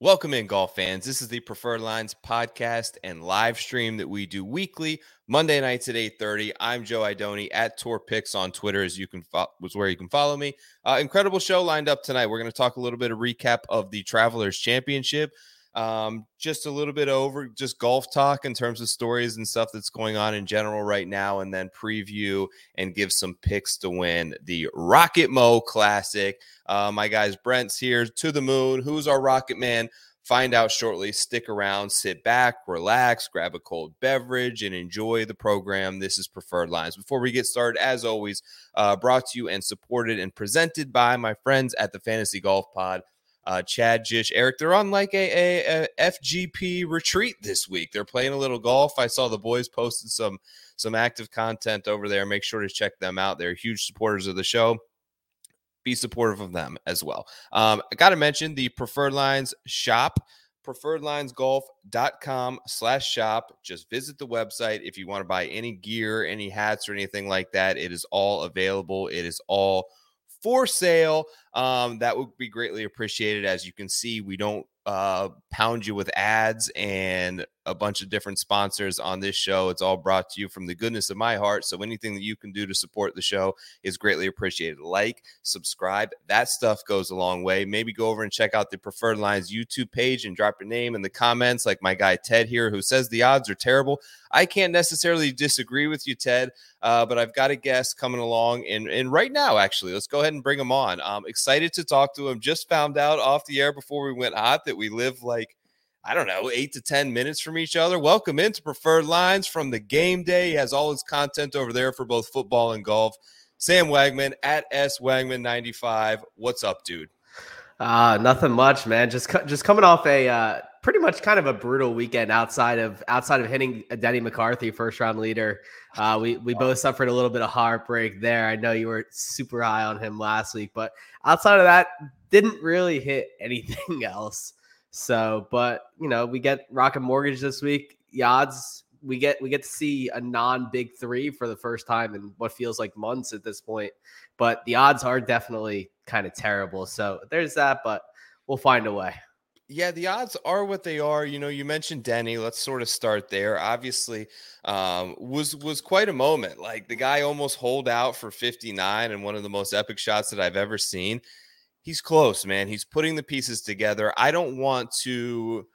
Welcome in, golf fans. This is the Preferred Lines podcast and live stream that we do weekly, Monday nights at 8:30. I'm Joe Idoni at Tour Picks on Twitter, as you can fo- was where you can follow me. Uh, incredible show lined up tonight. We're going to talk a little bit of recap of the Travelers Championship. Um, just a little bit over just golf talk in terms of stories and stuff that's going on in general right now, and then preview and give some picks to win the Rocket Mo Classic. Uh, my guys, Brent's here to the moon. Who's our Rocket Man? Find out shortly. Stick around, sit back, relax, grab a cold beverage, and enjoy the program. This is Preferred Lines. Before we get started, as always, uh, brought to you and supported and presented by my friends at the Fantasy Golf Pod. Uh, Chad, Jish, Eric, they're on like a, a, a FGP retreat this week. They're playing a little golf. I saw the boys posted some some active content over there. Make sure to check them out. They're huge supporters of the show be supportive of them as well. Um, I got to mention the Preferred Lines shop, preferredlinesgolf.com slash shop. Just visit the website if you want to buy any gear, any hats, or anything like that. It is all available. It is all for sale. Um, that would be greatly appreciated. As you can see, we don't uh, pound you with ads and a bunch of different sponsors on this show. It's all brought to you from the goodness of my heart. So anything that you can do to support the show is greatly appreciated. Like, subscribe, that stuff goes a long way. Maybe go over and check out the Preferred Lines YouTube page and drop your name in the comments, like my guy Ted here, who says the odds are terrible. I can't necessarily disagree with you, Ted, uh, but I've got a guest coming along, and and right now, actually, let's go ahead and bring him on. I'm excited to talk to him. Just found out off the air before we went hot that we live like I don't know, eight to 10 minutes from each other. Welcome into Preferred Lines from the game day. He has all his content over there for both football and golf. Sam Wagman at S Wagman95. What's up, dude? Uh, nothing much, man. Just just coming off a uh, pretty much kind of a brutal weekend outside of outside of hitting Denny McCarthy first round leader. Uh, we we both suffered a little bit of heartbreak there. I know you were super high on him last week, but outside of that, didn't really hit anything else. So, but you know, we get Rocket Mortgage this week. The odds we get we get to see a non big three for the first time in what feels like months at this point. But the odds are definitely kind of terrible. So there's that, but we'll find a way. Yeah, the odds are what they are. You know, you mentioned Denny. Let's sort of start there. Obviously, um, was was quite a moment. Like the guy almost holed out for 59 and one of the most epic shots that I've ever seen. He's close, man. He's putting the pieces together. I don't want to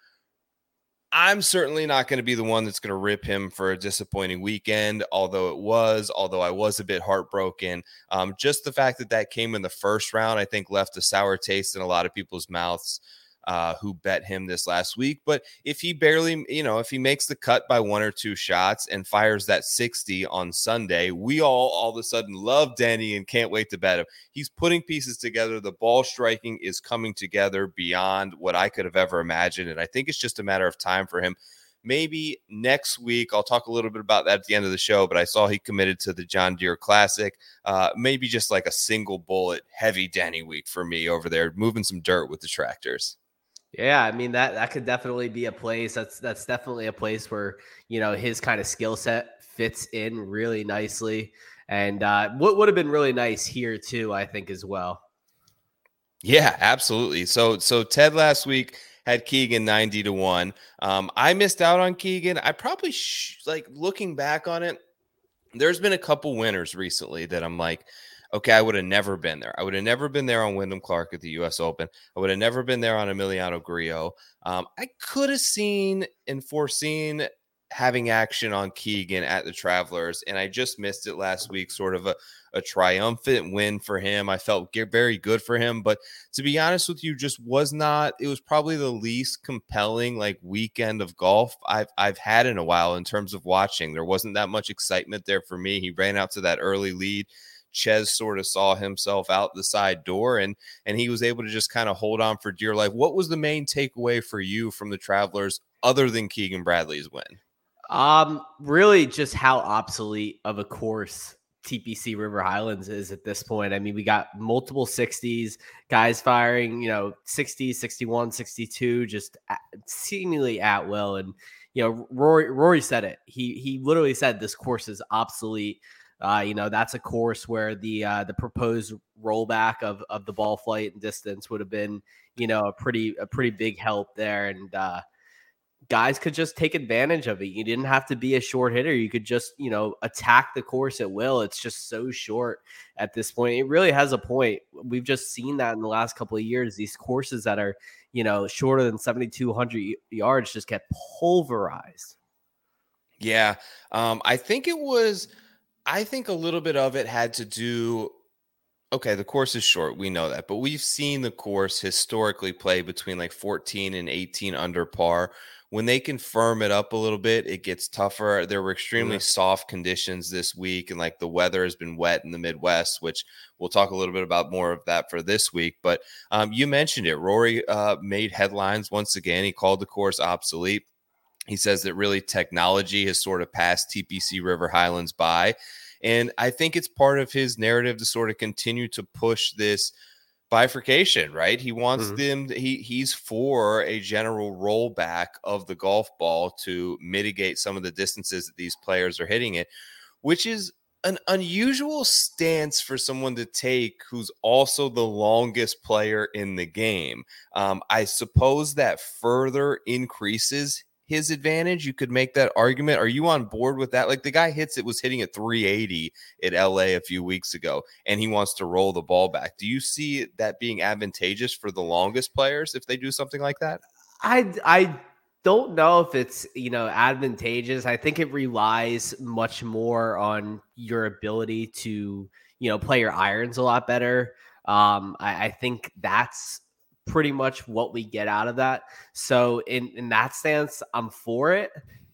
I'm certainly not going to be the one that's going to rip him for a disappointing weekend, although it was, although I was a bit heartbroken. Um, just the fact that that came in the first round, I think, left a sour taste in a lot of people's mouths uh, who bet him this last week. But if he barely, you know, if he makes the cut by one or two shots and fires that 60 on Sunday, we all all of a sudden love Danny and can't wait to bet him. He's putting pieces together. The ball striking is coming together beyond what I could have ever imagined. And I think it's just a matter of time for him. Maybe next week, I'll talk a little bit about that at the end of the show. But I saw he committed to the John Deere Classic. Uh, maybe just like a single bullet heavy Danny week for me over there, moving some dirt with the tractors. Yeah, I mean that that could definitely be a place. That's that's definitely a place where you know his kind of skill set fits in really nicely. And uh, what would have been really nice here too, I think as well. Yeah, absolutely. So so Ted last week had Keegan 90 to 1. Um, I missed out on Keegan. I probably sh- like looking back on it, there's been a couple winners recently that I'm like, okay, I would have never been there. I would have never been there on Wyndham Clark at the U.S. Open. I would have never been there on Emiliano Grillo. Um, I could have seen and foreseen having action on Keegan at the Travelers, and I just missed it last week. Sort of a, a triumphant win for him. I felt very good for him, but to be honest with you, just was not. It was probably the least compelling like weekend of golf I've I've had in a while in terms of watching. There wasn't that much excitement there for me. He ran out to that early lead Chez sort of saw himself out the side door and and he was able to just kind of hold on for dear life. What was the main takeaway for you from the Travelers other than Keegan Bradley's win? Um, really just how obsolete of a course TPC River Highlands is at this point. I mean, we got multiple 60s, guys firing, you know, 60, 61, 62, just seemingly at will. And, you know, Rory, Rory said it. He, he literally said this course is obsolete. Uh, you know, that's a course where the, uh, the proposed rollback of, of the ball flight and distance would have been, you know, a pretty, a pretty big help there. And, uh, guys could just take advantage of it. You didn't have to be a short hitter. You could just, you know, attack the course at will. It's just so short at this point. It really has a point. We've just seen that in the last couple of years. These courses that are, you know, shorter than 7,200 yards just get pulverized. Yeah. Um, I think it was, I think a little bit of it had to do okay, the course is short. We know that. But we've seen the course historically play between like 14 and 18 under par, when they can firm it up a little bit, it gets tougher. There were extremely yeah. soft conditions this week, and like the weather has been wet in the Midwest, which we'll talk a little bit about more of that for this week. But um, you mentioned it. Rory uh, made headlines once again. He called the course obsolete. He says that really technology has sort of passed TPC River Highlands by. And I think it's part of his narrative to sort of continue to push this bifurcation, right? He wants mm-hmm. them he he's for a general rollback of the golf ball to mitigate some of the distances that these players are hitting it, which is an unusual stance for someone to take who's also the longest player in the game. Um, I suppose that further increases his advantage. You could make that argument. Are you on board with that? Like the guy hits it was hitting at 380 at LA a few weeks ago, and he wants to roll the ball back. Do you see that being advantageous for the longest players if they do something like that? I I don't know if it's you know advantageous. I think it relies much more on your ability to you know play your irons a lot better. Um, I, I think that's pretty much what we get out of that. So in in that stance, I'm for it.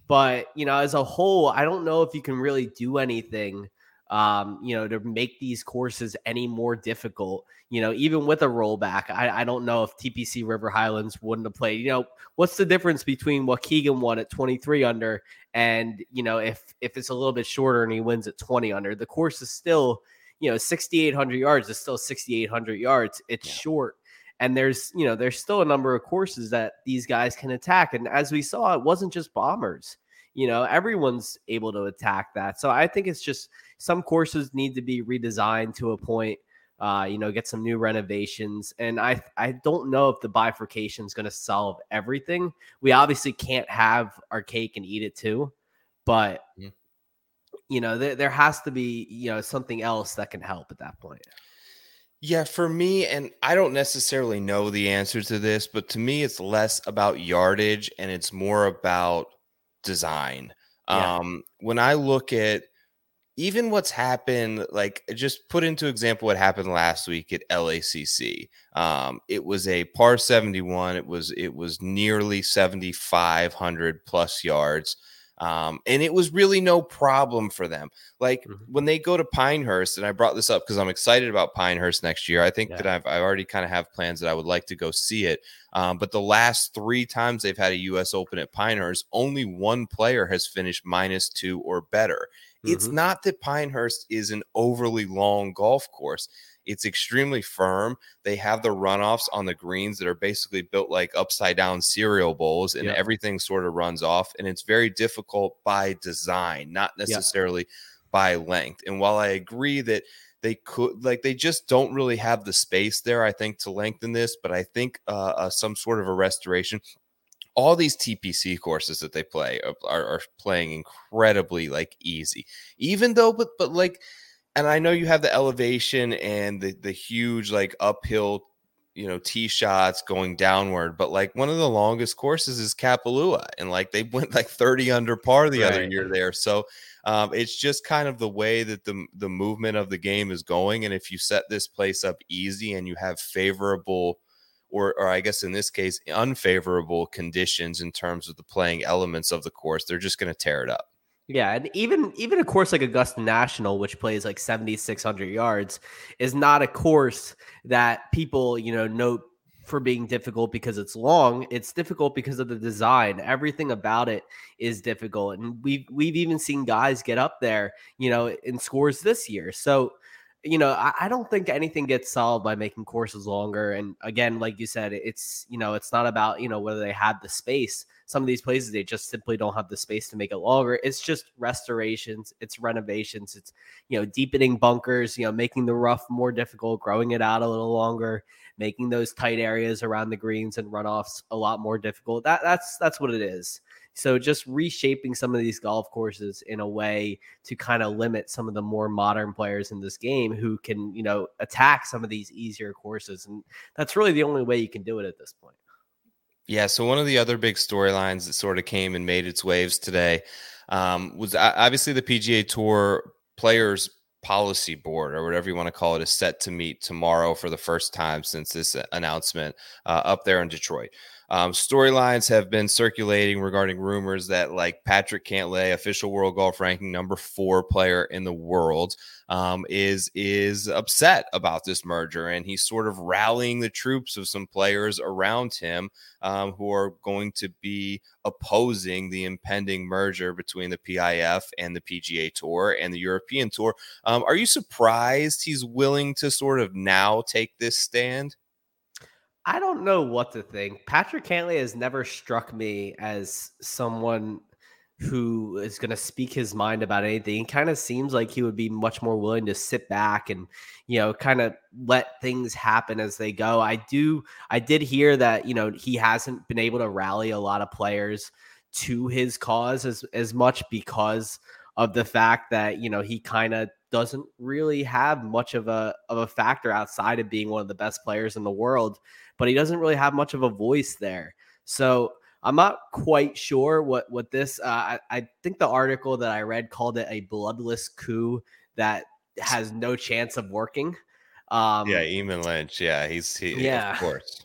But you know, as a whole, I don't know if you can really do anything. Um, you know, to make these courses any more difficult. You know, even with a rollback, I, I don't know if TPC River Highlands wouldn't have played. You know, what's the difference between what Keegan won at 23 under and you know if if it's a little bit shorter and he wins at 20 under? The course is still you know 6,800 yards is still 6,800 yards. It's yeah. short and there's you know there's still a number of courses that these guys can attack. And as we saw it wasn't just bombers. You know everyone's able to attack that. So i think it's just some courses need to be redesigned to a point uh, you know get some new renovations. And i i don't know if the bifurcation is going to solve everything. We obviously can't have our cake and eat it too but mm-hmm. you know there, there has to be you know something else that can help at that point yeah, for me, and I don't necessarily know the answer to this, but to me, it's less about yardage and it's more about design. Yeah. Um, when I look at even what's happened, like just put into example what happened last week at LACC. Um, it was a par 71. It was it was nearly 7,500 plus yards. Um, and it was really no problem for them. Like mm-hmm. when they go to Pinehurst, and I brought this up because I'm excited about Pinehurst next year. I think yeah. that I've I already kind of have plans that I would like to go see it. Um, but the last three times they've had a U.S. Open at Pinehurst, only one player has finished minus two or better. Mm-hmm. It's not that Pinehurst is an overly long golf course. It's extremely firm. They have the runoffs on the greens that are basically built like upside down cereal bowls, and everything sort of runs off. And it's very difficult by design, not necessarily by length. And while I agree that they could like they just don't really have the space there i think to lengthen this but i think uh, uh, some sort of a restoration all these TPC courses that they play are, are, playing incredibly like easy, even though, but but like and I know you have the elevation and the the huge like uphill, you know, tee shots going downward, but like one of the longest courses is Kapalua, and like they went like 30 under par the right. other year there. So um, it's just kind of the way that the the movement of the game is going. And if you set this place up easy and you have favorable or, or I guess in this case, unfavorable conditions in terms of the playing elements of the course, they're just going to tear it up. Yeah, and even even a course like Augusta National, which plays like seventy six hundred yards, is not a course that people you know note for being difficult because it's long. It's difficult because of the design. Everything about it is difficult, and we've we've even seen guys get up there, you know, in scores this year. So you know, I, I, don't think anything gets solved by making courses longer. And again, like you said, it's you know, it's not about you know whether they have the space. Some of these places they just simply don't have the space to make it longer. It's just restorations, it's renovations, it's you know, deepening bunkers, you know, making the rough more difficult, growing it out a little longer, making those tight areas around the greens and runoffs a lot more difficult. That that's that's what it is. So just reshaping some of these golf courses in a way to kind of limit some of the more modern players in this game who can, you know, attack some of these easier courses. And that's really the only way you can do it at this point. Yeah. So one of the other big storylines that sort of came and made its waves today um, was obviously the PGA Tour players policy board or whatever you want to call it is set to meet tomorrow for the first time since this announcement uh, up there in Detroit. Um, storylines have been circulating regarding rumors that like Patrick Cantlay, official world golf ranking number four player in the world, um, is is upset about this merger, and he's sort of rallying the troops of some players around him um, who are going to be opposing the impending merger between the PIF and the PGA Tour and the European Tour. Um, are you surprised he's willing to sort of now take this stand? I don't know what to think. Patrick Cantlay has never struck me as someone who is going to speak his mind about anything. He kind of seems like he would be much more willing to sit back and, you know, kind of let things happen as they go. I do, I did hear that, you know, he hasn't been able to rally a lot of players to his cause as, as much because of the fact that, you know, he kind of doesn't really have much of a, of a factor outside of being one of the best players in the world but he doesn't really have much of a voice there. So I'm not quite sure what what this. Uh, I, I think the article that I read called it a bloodless coup that has no chance of working. Um, yeah, Eamon Lynch. Yeah, he's he. Yeah, of course.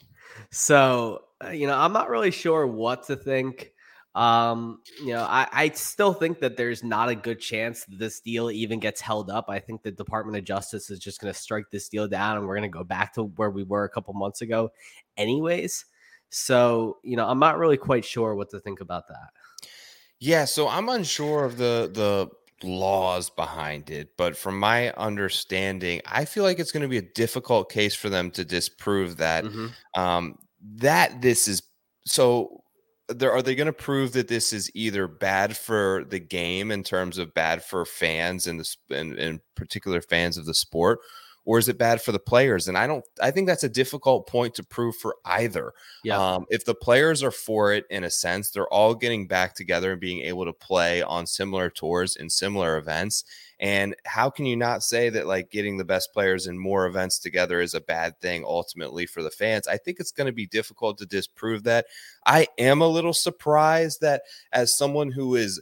So uh, you know, I'm not really sure what to think. Um, you know, I, I still think that there's not a good chance that this deal even gets held up. I think the Department of Justice is just going to strike this deal down and we're going to go back to where we were a couple months ago, anyways. So, you know, I'm not really quite sure what to think about that. Yeah, so I'm unsure of the the laws behind it, but from my understanding, I feel like it's going to be a difficult case for them to disprove that mm-hmm. um, that this is so there are they going to prove that this is either bad for the game in terms of bad for fans and the and, and particular fans of the sport or is it bad for the players? And I don't, I think that's a difficult point to prove for either. Yeah. Um, if the players are for it in a sense, they're all getting back together and being able to play on similar tours in similar events. And how can you not say that like getting the best players in more events together is a bad thing ultimately for the fans? I think it's going to be difficult to disprove that. I am a little surprised that as someone who is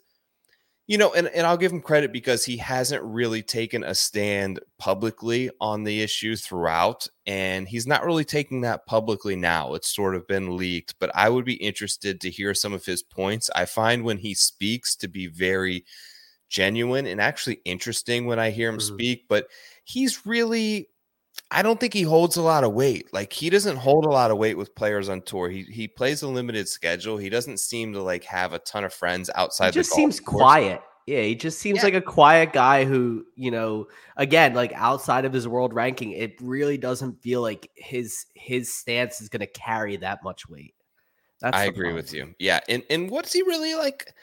you know, and, and I'll give him credit because he hasn't really taken a stand publicly on the issue throughout. And he's not really taking that publicly now. It's sort of been leaked, but I would be interested to hear some of his points. I find when he speaks to be very genuine and actually interesting when I hear him mm-hmm. speak, but he's really I don't think he holds a lot of weight. Like he doesn't hold a lot of weight with players on tour. He he plays a limited schedule. He doesn't seem to like have a ton of friends outside. Of the world. He just seems course. quiet. Yeah, he just seems yeah. like a quiet guy who, you know, again, like outside of his world ranking, it really doesn't feel like his his stance is going to carry that much weight. That's I agree problem. with you. Yeah, and and what's he really like?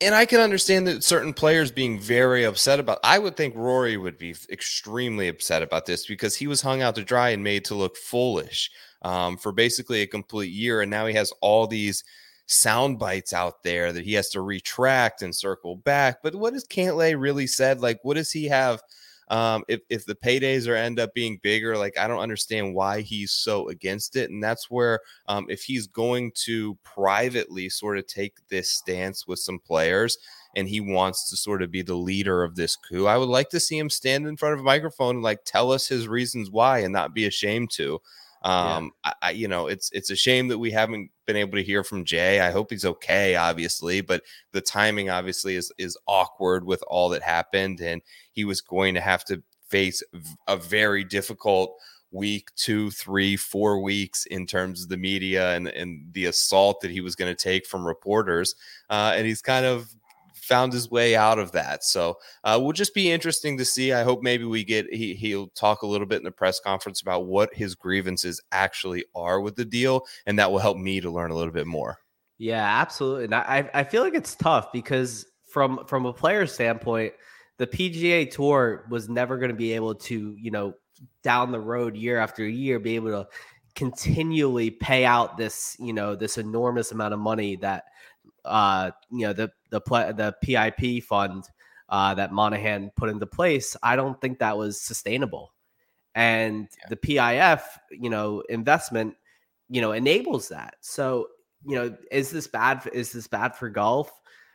And I can understand that certain players being very upset about. I would think Rory would be extremely upset about this because he was hung out to dry and made to look foolish um, for basically a complete year, and now he has all these sound bites out there that he has to retract and circle back. But what has Cantlay really said? Like, what does he have? Um, if if the paydays are end up being bigger, like I don't understand why he's so against it, and that's where um, if he's going to privately sort of take this stance with some players, and he wants to sort of be the leader of this coup, I would like to see him stand in front of a microphone and like tell us his reasons why, and not be ashamed to. Um, yeah. I, I, you know, it's it's a shame that we haven't been able to hear from Jay. I hope he's okay, obviously, but the timing obviously is is awkward with all that happened, and he was going to have to face a very difficult week, two, three, four weeks in terms of the media and, and the assault that he was going to take from reporters. Uh, and he's kind of found his way out of that. So uh, will just be interesting to see. I hope maybe we get he he'll talk a little bit in the press conference about what his grievances actually are with the deal, and that will help me to learn a little bit more. Yeah, absolutely. And I I feel like it's tough because from from a player standpoint, the PGA Tour was never going to be able to you know down the road year after year be able to continually pay out this you know this enormous amount of money that uh you know the the the PIP fund uh, that Monahan put into place, I don't think that was sustainable. And yeah. the PIF, you know, investment, you know, enables that. So, you know, is this bad? Is this bad for golf?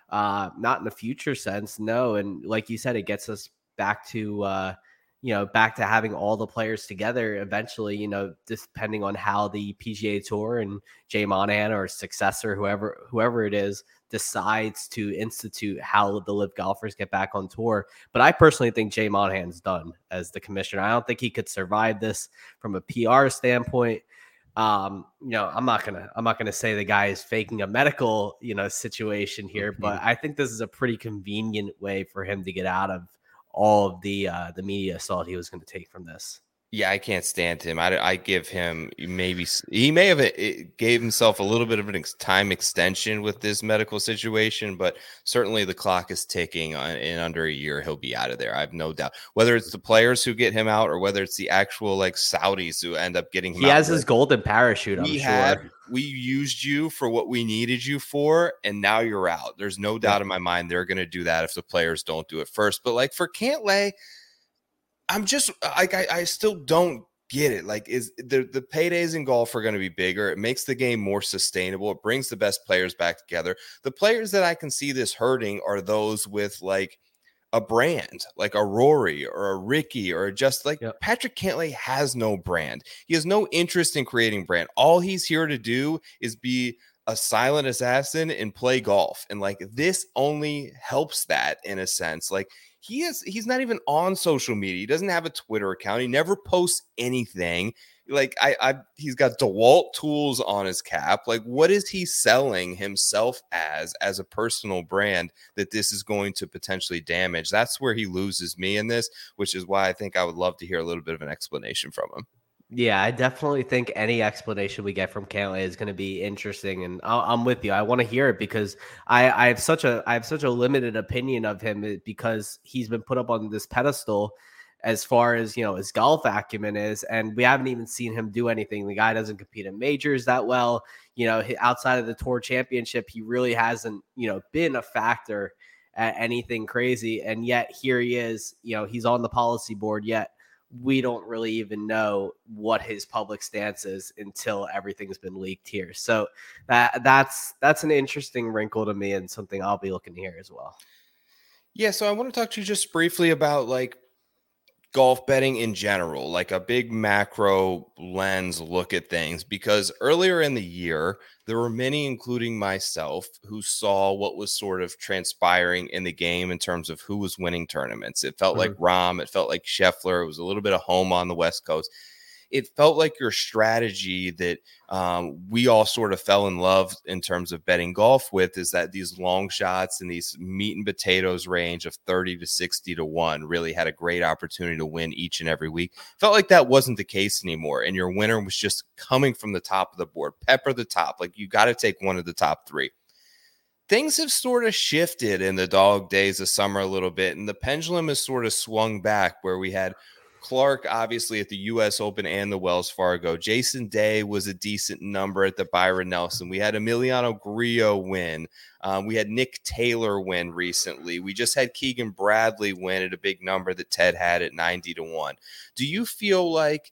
Uh, not in the future sense, no. And like you said, it gets us back to uh, you know, back to having all the players together eventually, you know, depending on how the PGA Tour and Jay Monahan or successor, whoever whoever it is, decides to institute how the live golfers get back on tour. But I personally think Jay Monahan's done as the commissioner. I don't think he could survive this from a PR standpoint. Um, you know, I'm not gonna I'm not gonna say the guy is faking a medical, you know, situation here, mm-hmm. but I think this is a pretty convenient way for him to get out of all of the uh, the media assault he was going to take from this. Yeah, I can't stand him. I, I give him maybe he may have it gave himself a little bit of an ex- time extension with this medical situation, but certainly the clock is ticking. On, in under a year, he'll be out of there. I have no doubt. Whether it's the players who get him out or whether it's the actual like Saudis who end up getting him, he has his golden parachute. I'm we sure. Had, we used you for what we needed you for, and now you're out. There's no doubt in my mind they're going to do that if the players don't do it first. But like for Cantlay I'm just uh, like I, I still don't get it. Like, is the the paydays in golf are going to be bigger? It makes the game more sustainable. It brings the best players back together. The players that I can see this hurting are those with like a brand, like a Rory or a Rickie or just like yep. Patrick Cantlay has no brand. He has no interest in creating brand. All he's here to do is be a silent assassin and play golf. And like this only helps that in a sense. Like he is he's not even on social media. He doesn't have a Twitter account. He never posts anything. Like I, I he's got DeWalt tools on his cap. Like what is he selling himself as as a personal brand that this is going to potentially damage? That's where he loses me in this, which is why I think I would love to hear a little bit of an explanation from him. Yeah, I definitely think any explanation we get from Cantlay is going to be interesting, and i am with you. I want to hear it because I, I have such a I have such a limited opinion of him eh, because he's been put up on this pedestal as far as you know his golf acumen is, and we haven't even seen him do anything. The guy doesn't compete in majors that well. You know, outside of the tour championship, he really hasn't you know been a factor at anything crazy, and yet here he is. You know, he's on the policy board yet we don't really even know what his public stance is until everything's been leaked here. So that that's that's an interesting wrinkle to me and something I'll be looking here as well. Yeah, so I want to talk to you just briefly about like golf betting in general, like a big macro lens look at things, because earlier in the year, there were many, including myself, who saw what was sort of transpiring in the game in terms of who was winning tournaments. It felt mm-hmm. like Rahm, it felt like Scheffler, it was a little bit of home on the West Coast it felt like your strategy that um, we all sort of fell in love in terms of betting golf with is that these long shots and these meat and potatoes range of 30 to 60 to 1 really had a great opportunity to win each and every week. Felt like that wasn't the case anymore. And your winner was just coming from the top of the board, pepper the top. Like you got to take one of the top three things have sort of shifted in the dog days of summer a little bit, and the pendulum has sort of swung back where we had Clark, obviously, at the U.S. Open and the Wells Fargo. Jason Day was a decent number at the Byron Nelson. We had Emiliano Grillo win. Um, we had Nick Taylor win recently. We just had Keegan Bradley win at a big number that Ted had at 90 to 1. Do you feel like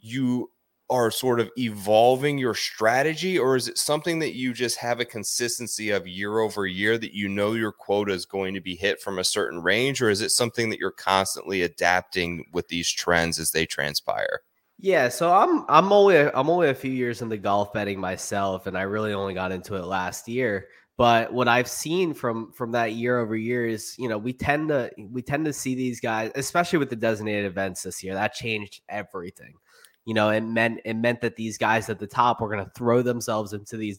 you are sort of evolving your strategy or is it something that you just have a consistency of year over year that you know your quota is going to be hit from a certain range or is it something that you're constantly adapting with these trends as they transpire Yeah, so I'm I'm only I'm only a few years into golf betting myself, and I really only got into it last year. But what I've seen from from that year over year is, you know, we tend to we tend to see these guys, especially with the designated events this year. That changed everything. You know, it meant it meant that these guys at the top were going to throw themselves into these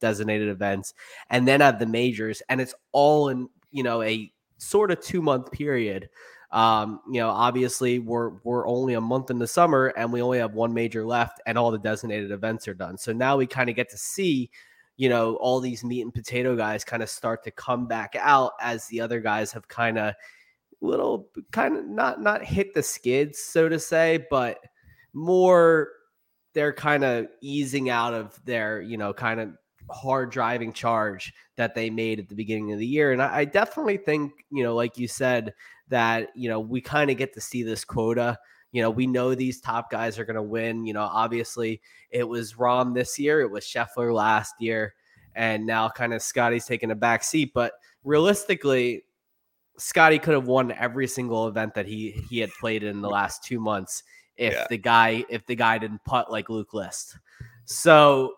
designated events, and then have the majors, and it's all in you know a sort of two month period um, you know, obviously we're we're only a month in the summer and we only have one major left and all the designated events are done. So now we kind of get to see, you know, all these meat and potato guys kind of start to come back out as the other guys have kind of little kind of not not hit the skids so to say, but more they're kind of easing out of their, you know, kind of hard driving charge that they made at the beginning of the year. And I, I definitely think, you know, like you said, that, you know, we kind of get to see this quota. You know, we know these top guys are going to win. You know, obviously it was Rahm this year, it was Scheffler last year, and now kind of Scotty's taking a back seat. But realistically, Scotty could have won every single event that he he had played in the last two months if yeah. the guy if the guy didn't putt like Luke List. So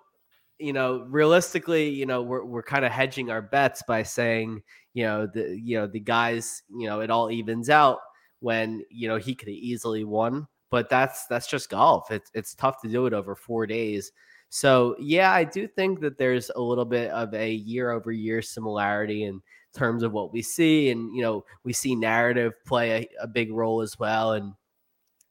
you know, realistically, you know, we're we're kind of hedging our bets by saying, you know, the you know the guys, you know, it all evens out when you know he could have easily won, but that's that's just golf. It's it's tough to do it over four days. So yeah, I do think that there's a little bit of a year over year similarity in terms of what we see, and you know, we see narrative play a, a big role as well. And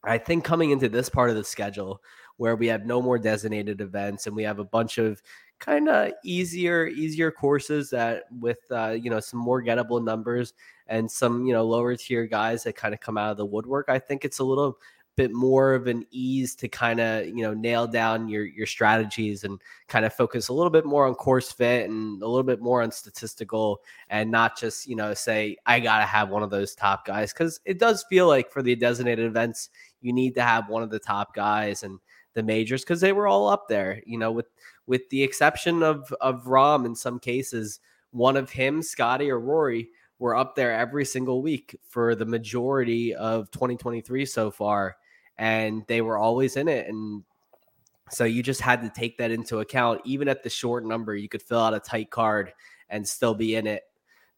I think coming into this part of the schedule, where we have no more designated events and we have a bunch of kind of easier easier courses that with uh, you know some more gettable numbers and some you know lower tier guys that kind of come out of the woodwork i think it's a little bit more of an ease to kind of you know nail down your your strategies and kind of focus a little bit more on course fit and a little bit more on statistical and not just you know say i gotta have one of those top guys because it does feel like for the designated events you need to have one of the top guys and the majors because they were all up there. You know, with with the exception of of Rahm in some cases, one of him, Scotty or Rory were up there every single week for the majority of 2023 so far, and they were always in it. And so you just had to take that into account. Even at the short number, you could fill out a tight card and still be in it.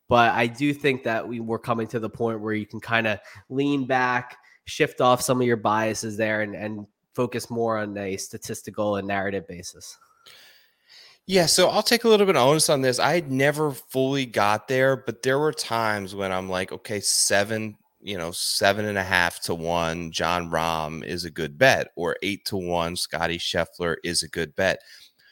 But I do think that we were coming to the point where you can kind of lean back, shift off some of your biases there, and, and focus more on a statistical and narrative basis. Yeah, so I'll take a little bit of onus on this. I never fully got there, but there were times when I'm like, okay, seven, you know, seven and a half to one, Jon Rahm is a good bet, or eight to one, Scotty Scheffler is a good bet.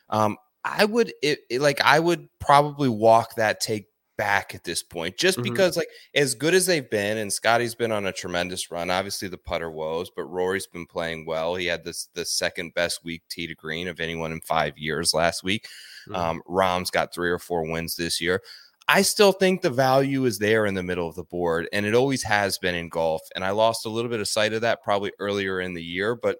Um, I would it, it, like I would probably walk that take back at this point, just mm-hmm. because like as good as they've been, and Scotty's been on a tremendous run. Obviously the putter woes, but Rory's been playing well. He had this the second best week tee to green of anyone in five years last week. Mm-hmm. Um, Rahm's got three or four wins this year. I still think the value is there in the middle of the board, and it always has been in golf. And I lost a little bit of sight of that probably earlier in the year, but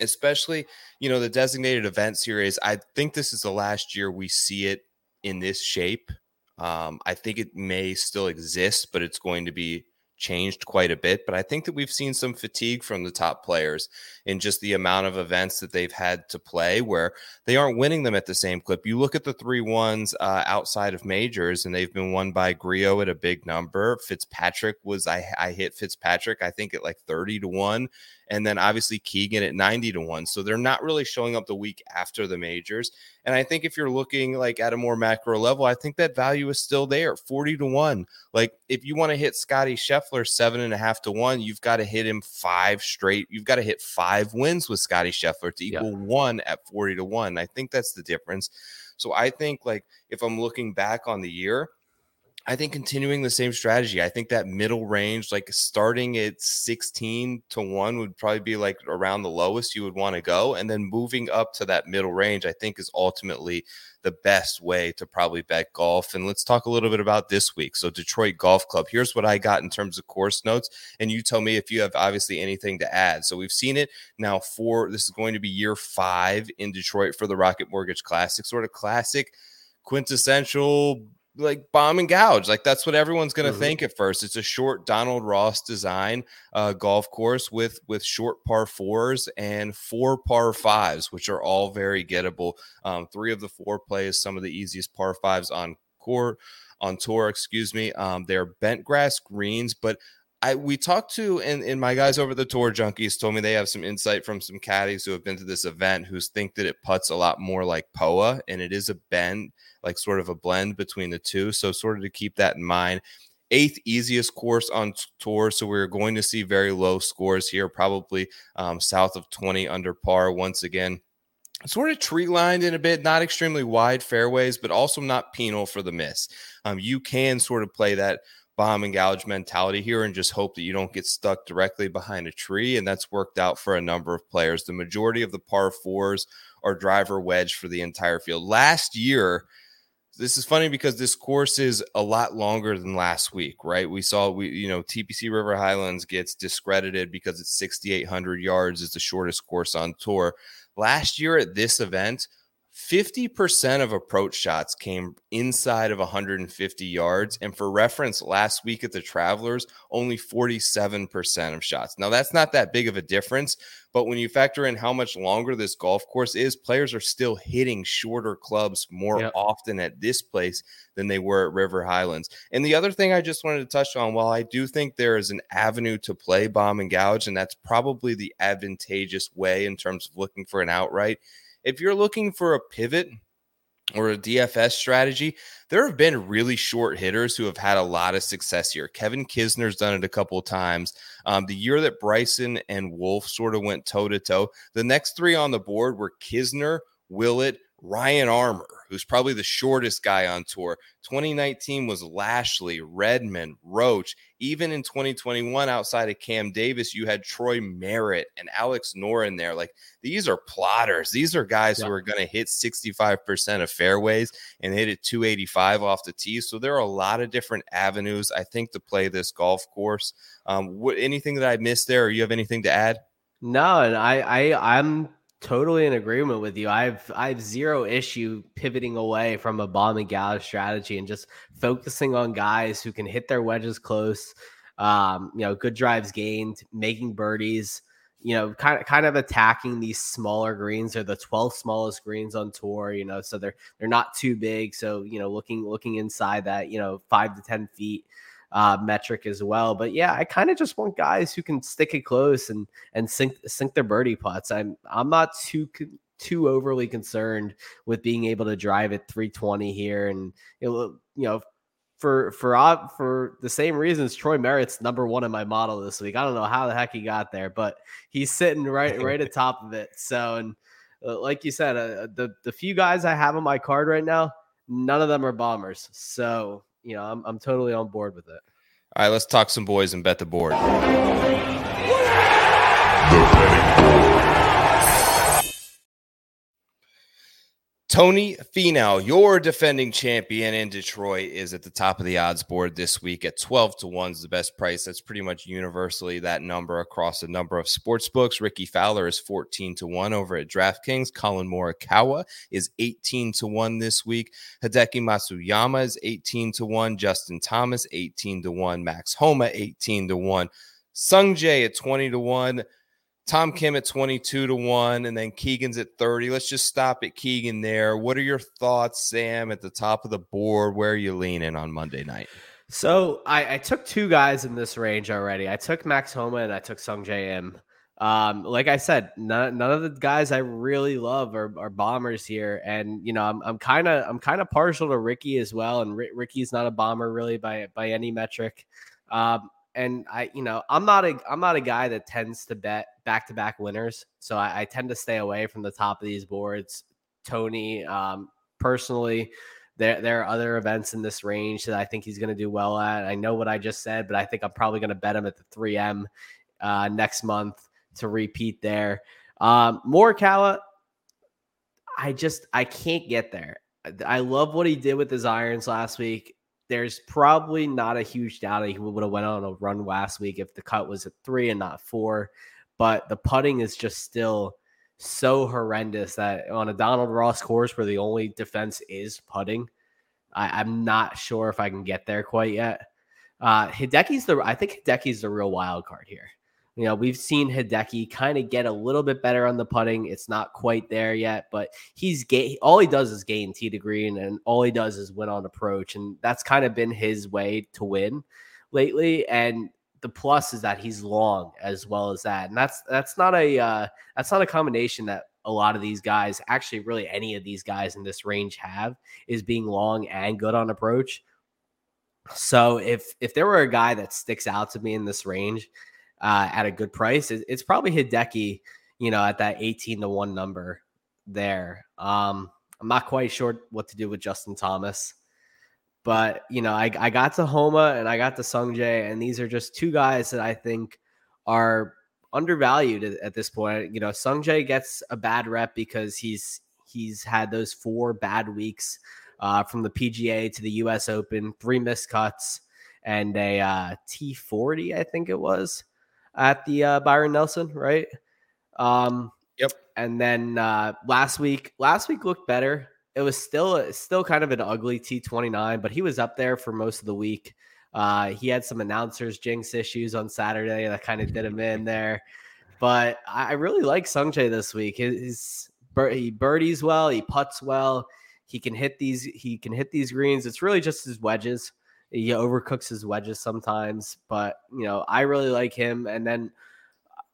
especially you know the designated event series. I think this is the last year we see it in this shape um, I think it may still exist, but it's going to be changed quite a bit. But I think that we've seen some fatigue from the top players in just the amount of events that they've had to play where they aren't winning them at the same clip. You look at the three ones uh, outside of majors, and they've been won by Grillo at a big number. Fitzpatrick was, I, I hit Fitzpatrick, I think, at like 30 to 1 and then obviously Keegan at 90 to 1. So they're not really showing up the week after the majors. And I think if you're looking like at a more macro level, I think that value is still there 40 to 1. Like if you want to hit Scotty Scheffler seven and a half to one, you've got to hit him five straight. You've got to hit five wins with Scotty Scheffler to equal yeah. one at 40 to 1. I think that's the difference. So I think like if I'm looking back on the year, I think continuing the same strategy. I think that middle range, like starting at 16 to 1, would probably be like around the lowest you would want to go. And then moving up to that middle range, I think is ultimately the best way to probably bet golf. And let's talk a little bit about this week. So, Detroit Golf Club, here's what I got in terms of course notes. And you tell me if you have obviously anything to add. So, we've seen it now for this is going to be year five in Detroit for the Rocket Mortgage Classic, sort of classic, quintessential like bomb and gouge. Like that's what everyone's going to Mhm. think at first. It's a short Donald Ross design uh, golf course with with short par fours and four par fives, which are all very gettable. Um, three of the four plays some of the easiest par fives on court on tour. Excuse me. Um, they're bent grass greens, but I we talked to and, and my guys over the tour junkies told me they have some insight from some caddies who have been to this event who think that it puts a lot more like Poa and it is a bend like sort of a blend between the two. So sort of to keep that in mind. Eighth easiest course on tour, so we're going to see very low scores here, probably um, south of 20 under par once again sort of tree lined in a bit, not extremely wide fairways, but also not penal for the miss. Um, you can sort of play that bomb and gouge mentality here and just hope that you don't get stuck directly behind a tree. And that's worked out for a number of players. The majority of the par fours are driver wedge for the entire field. Last year, this is funny because this course is a lot longer than last week, right? We saw we you know TPC River Highlands gets discredited because it's 6800 yards, it's the shortest course on tour. Last year at this event, 50% of approach shots came inside of 150 yards. And for reference, last week at the Travelers, only 47% of shots. Now, that's not that big of a difference, but when you factor in how much longer this golf course is, players are still hitting shorter clubs more Yep. often at this place than they were at River Highlands. And the other thing I just wanted to touch on, while I do think there is an avenue to play bomb and gouge, and that's probably the advantageous way in terms of looking for an outright if you're looking for a pivot or a DFS strategy, there have been really short hitters who have had a lot of success here. Kevin Kisner's done it a couple of times. Um, the year that Bryson and Wolff sort of went toe to toe, the next three on the board were Kisner, Willett, Ryan Armour, who's probably the shortest guy on tour. 2019 was Lashley, Redman, Roach. Even in 2021, outside of Cam Davis, you had Troy Merritt and Alex Nor in there. Like these are plotters. These are guys Yeah. who are going to hit 65% of fairways and hit it 285 off the tee. So there are a lot of different avenues, I think, to play this golf course. Um, what anything that I missed there, or you have anything to add? No, and I, I I'm totally in agreement with you. I've I've zero issue pivoting away from a bomb and gouge strategy and just focusing on guys who can hit their wedges close. Um, you know, good drives gained, making birdies. You know, kind of kind of attacking these smaller greens. They're the 12 smallest greens on tour. You know, so they're they're not too big. So you know, looking looking inside that you know five to ten feet uh, metric as well. But yeah, I kind of just want guys who can stick it close and and sink sink their birdie putts. I'm I'm not too con- too overly concerned with being able to drive at 320 here, and you know, you know for for for the same reasons Troy Merritt's number one in my model this week. I don't know how the heck he got there, but he's sitting right right atop of it. So and uh, like you said, uh, the the few guys I have on my card right now, none of them are bombers. So you know, I'm I'm totally on board with it. All right, let's talk some boys and bet the board. Tony Finau, your defending champion in Detroit, is at the top of the odds board this week at 12 to 1 is the best price. That's pretty much universally that number across a number of sports books. Rickie Fowler is 14 to 1 over at DraftKings. Collin Morikawa is 18 to 1 this week. Hideki Matsuyama is 18 to 1. Justin Thomas, 18 to 1. Max Homa, 18 to 1. Sung Jae at 20 to 1. Tom Kim at 22 to 1, and then Keegan's at 30. Let's just stop at Keegan there. What are your thoughts, Sam, at the top of the board? Where are you leaning on Monday night? So I, I took two guys in this range already. I took Max Homa and I took Sung JM. Um, like I said, none, none of the guys I really love are, are bombers here, and you know I'm I'm kind of I'm kind of partial to Rickie as well. And R- Rickie's not a bomber really by by any metric. Um, and I, you know, I'm not a I'm not a guy that tends to bet back to back winners, so I, I tend to stay away from the top of these boards. Tony, um, personally, there there are other events in this range that I think he's going to do well at. I know what I just said, but I think I'm probably going to bet him at the 3M uh, next month to repeat there. Um, Morikawa, I just I can't get there. I love what he did with his irons last week. There's probably not a huge doubt that he would have went on a run last week if the cut was at three and not four. But the putting is just still so horrendous that on a Donald Ross course where the only defense is putting, I, am not sure if I can get there quite yet. Uh, Hideki's the I think Hideki's the real wild card here. You know, we've seen Hideki kind of get a little bit better on the putting. It's not quite there yet, but he's ga- all he does is gain tee to green, and all he does is win on approach, and that's kind of been his way to win lately. And the plus is that he's long as well as that, and that's that's not a uh, that's not a combination that a lot of these guys, actually, really any of these guys in this range have is being long and good on approach. So if if there were a guy that sticks out to me in this range, uh, at a good price, it's probably Hideki, you know, at that 18 to 1 number there. Um, I'm not quite sure what to do with Justin Thomas. But, you know, I, I got to Homa and I got to Sungjae, and these are just two guys that I think are undervalued at, at this point. You know, Sungjae gets a bad rep because he's he's had those four bad weeks uh, from the PGA to the US Open, three missed cuts, and a uh, T40, I think it was at the uh, Byron Nelson, right? Um, yep. And then uh, last week, last week looked better. It was still still kind of an ugly T29, but he was up there for most of the week. Uh, he had some announcers jinx issues on Saturday that kind of did him in there. But I really like Sungjae this week. He's he birdies well, he puts well, he can hit these he can hit these greens. It's really just his wedges he overcooks his wedges sometimes, but you know, I really like him. And then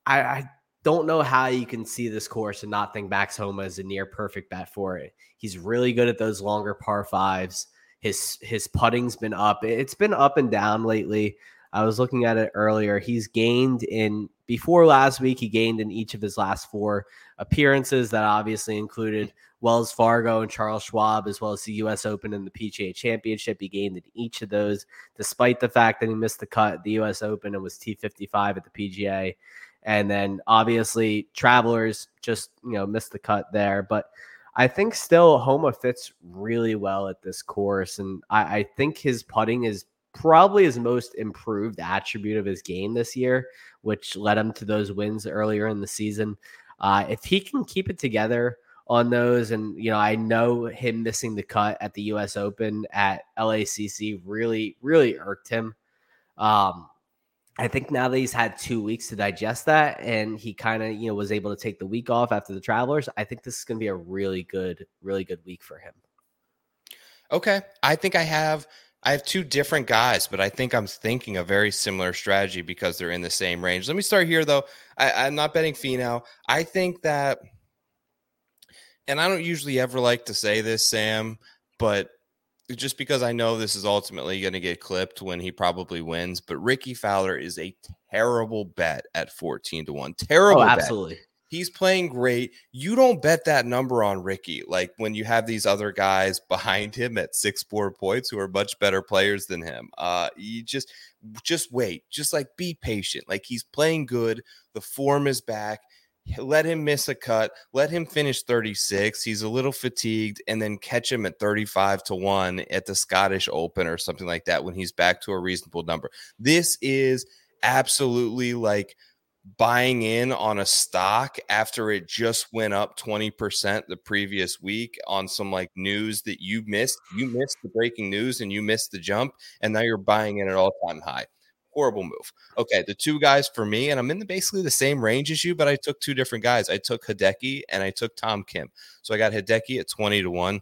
I, I don't know how you can see this course and not think Max Homa is a near perfect bet for it. He's really good at those longer par fives. His his putting's been up. It's been up and down lately. I was looking at it earlier. He's gained in before last week. He gained in each of his last four appearances. That obviously included Wells Fargo and Charles Schwab, as well as the U.S. Open and the PGA Championship. He gained in each of those, despite the fact that he missed the cut at the U.S. Open and was T55 at the PGA. And then obviously Travelers just you know missed the cut there, but. I think still Homa fits really well at this course, and I, I think his putting is probably his most improved attribute of his game this year, which led him to those wins earlier in the season. Uh, if he can keep it together on those. And, you know, I know him missing the cut at the US Open at LACC really, really irked him. Um, I think now that he's had two weeks to digest that and he kind of, you know, was able to take the week off after the travelers, I think this is going to be a really good, really good week for him. Okay. I think I have I have two different guys, but I think I'm thinking a very similar strategy because they're in the same range. Let me start here though. I, am not betting Finau. I think that and I don't usually ever like to say this, Sam, but just because I know this is ultimately going to get clipped when he probably wins, but Rickie Fowler is a terrible bet at 14 to 1. Terrible. Oh, absolutely. Bet. He's playing great. You don't bet that number on Rickie. Like when you have these other guys behind him at six, four points who are much better players than him. Uh, you just, just wait. Just like be patient. Like he's playing good. The form is back let him miss a cut, let him finish 36. He's a little fatigued, and then catch him at 35 to 1 at the Scottish Open or something like that when he's back to a reasonable number. This is absolutely like buying in on a stock after it just went up 20% the previous week on some like news that you missed. You missed the breaking news and you missed the jump, and now you're buying in at all time high horrible move. Okay, the two guys for me, and I'm in the, basically the same range as you, but I took two different guys. I took Hideki and I took Tom Kim. So I got Hideki at 20 to 1.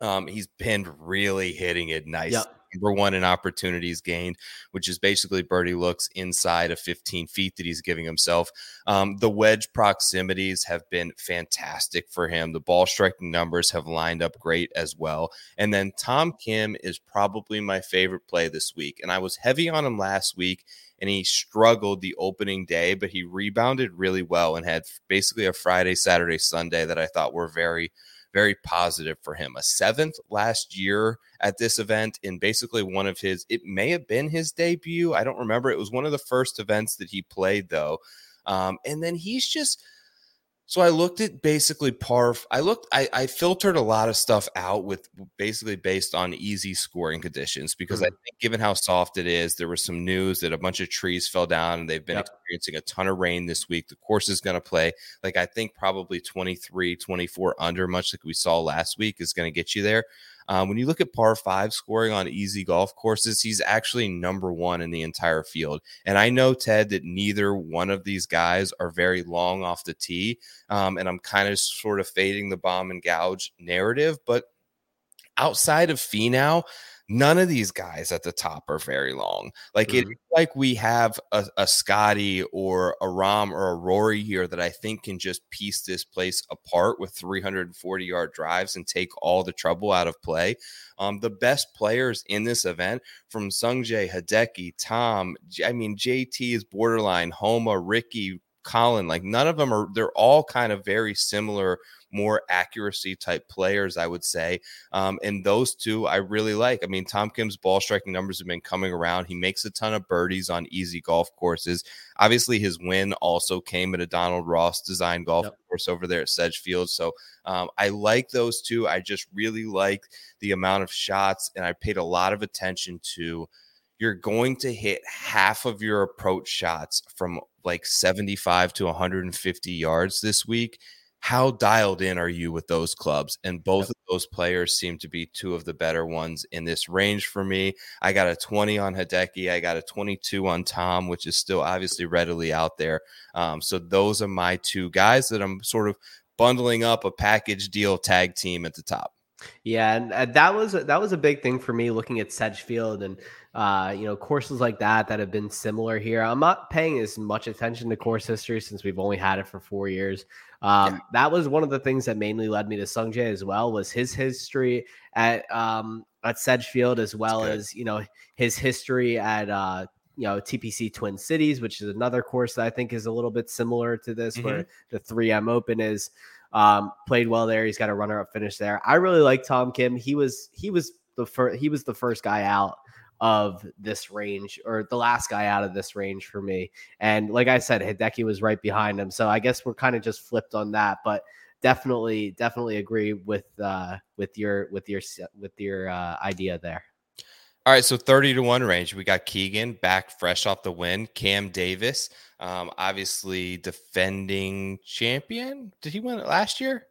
Um, he's been really hitting it nice. Yep number one in opportunities gained, which is basically birdie looks inside of 15 feet that he's giving himself. Um, the wedge proximities have been fantastic for him. The ball striking numbers have lined up great as well. And then Tom Kim is probably my favorite play this week. And I was heavy on him last week and he struggled the opening day, but he rebounded really well and had basically a Friday, Saturday, Sunday that I thought were very very positive for him. A seventh last year at this event in basically one of his, it may have been his debut. I don't remember. It was one of the first events that he played, though. Um, and then he's just so I looked at basically parf. I looked, I, I, filtered a lot of stuff out with basically based on easy scoring conditions because mm-hmm. I think given how soft it is, there was some news that a bunch of trees fell down and they've been yep. experiencing a ton of rain this week. The course is going to play like I think probably 23, 24 under, much like we saw last week, is going to get you there. Um, when you look at par five scoring on easy golf courses, he's actually number one in the entire field. And I know, Ted, that neither one of these guys are very long off the tee. Um, and I'm kind of sort of fading the bomb and gouge narrative. But outside of Finau, none of these guys at the top are very long. Like mm-hmm. it's like we have a, a Scotty or a Rahm or a Rory here that I think can just piece this place apart with 340 yard drives and take all the trouble out of play. Um, the best players in this event from Sungjae, Hideki, Tom, I mean, JT is borderline, Homa, Rickie, Collin, like none of them are, they're all kind of very similar more accuracy type players, I would say. Um, and those two I really like. I mean, Tom Kim's ball striking numbers have been coming around. He makes a ton of birdies on easy golf courses. Obviously, his win also came at a Donald Ross design golf yep. course over there at Sedgefield. So um, I like those two. I just really like the amount of shots, and I paid a lot of attention to you're going to hit half of your approach shots from like 75 to 150 yards this week how dialed in are you with those clubs? And both yep. of those players seem to be two of the better ones in this range for me. I got a 20 on Hideki. I got a 22 on Tom, which is still obviously readily out there. Um, so those are my two guys that I'm sort of bundling up a package deal tag team at the top. Yeah, and uh, that was that was a big thing for me looking at Sedgefield and uh, you know courses like that that have been similar here. I'm not paying as much attention to course history since we've only had it for four years. Um, yeah. That was one of the things that mainly led me to Sungjae as well was his history at um, at Sedgefield as well as you know his history at uh, you know TPC Twin Cities, which is another course that I think is a little bit similar to this, mm-hmm. where the 3M Open is. Um, played well there. He's got a runner-up finish there. I really like Tom Kim. He was he was the first he was the first guy out of this range or the last guy out of this range for me. And like I said, Hideki was right behind him. So I guess we're kind of just flipped on that, but definitely, definitely agree with, uh, with your, with your, with your, uh, idea there. All right. So 30 to one range. We got Keegan back fresh off the win. Cam Davis, um, obviously defending champion. Did he win it last year?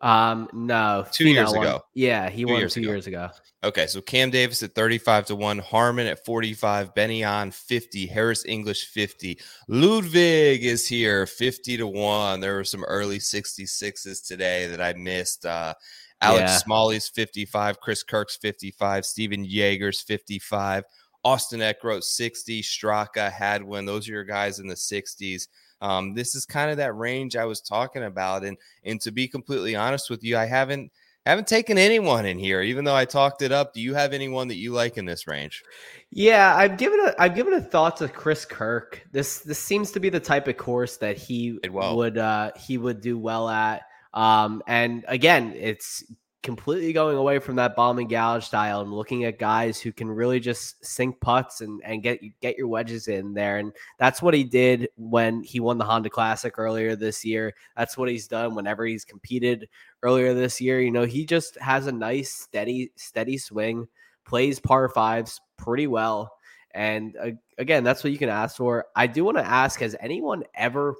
Um, no, two years ago. Yeah, he two won years two ago. years ago. Okay, so Cam Davis at 35 to 1, Harman at 45, Benny An 50, Harris English 50. Ludvig is here 50 to 1. There were some early 66s today that I missed. Uh Alex yeah. Smalley's 55, Chris Kirk's 55, Stephan Jaeger's 55, Austin Eckroat 60, Straka, Hadwin. Those are your guys in the 60s. Um, this is kind of that range I was talking about. And and to be completely honest with you, I haven't haven't taken anyone in here, even though I talked it up. Do you have anyone that you like in this range? Yeah, I've given a I've given a thought to Chris Kirk. This this seems to be the type of course that he well. would uh he would do well at. Um and again, it's completely going away from that bomb and gouge style and looking at guys who can really just sink putts and, and get get your wedges in there. And that's what he did when he won the Honda Classic earlier this year. That's what he's done whenever he's competed earlier this year. You know, he just has a nice steady steady swing, plays par fives pretty well. And uh, again, that's what you can ask for. I do want to ask: Has anyone ever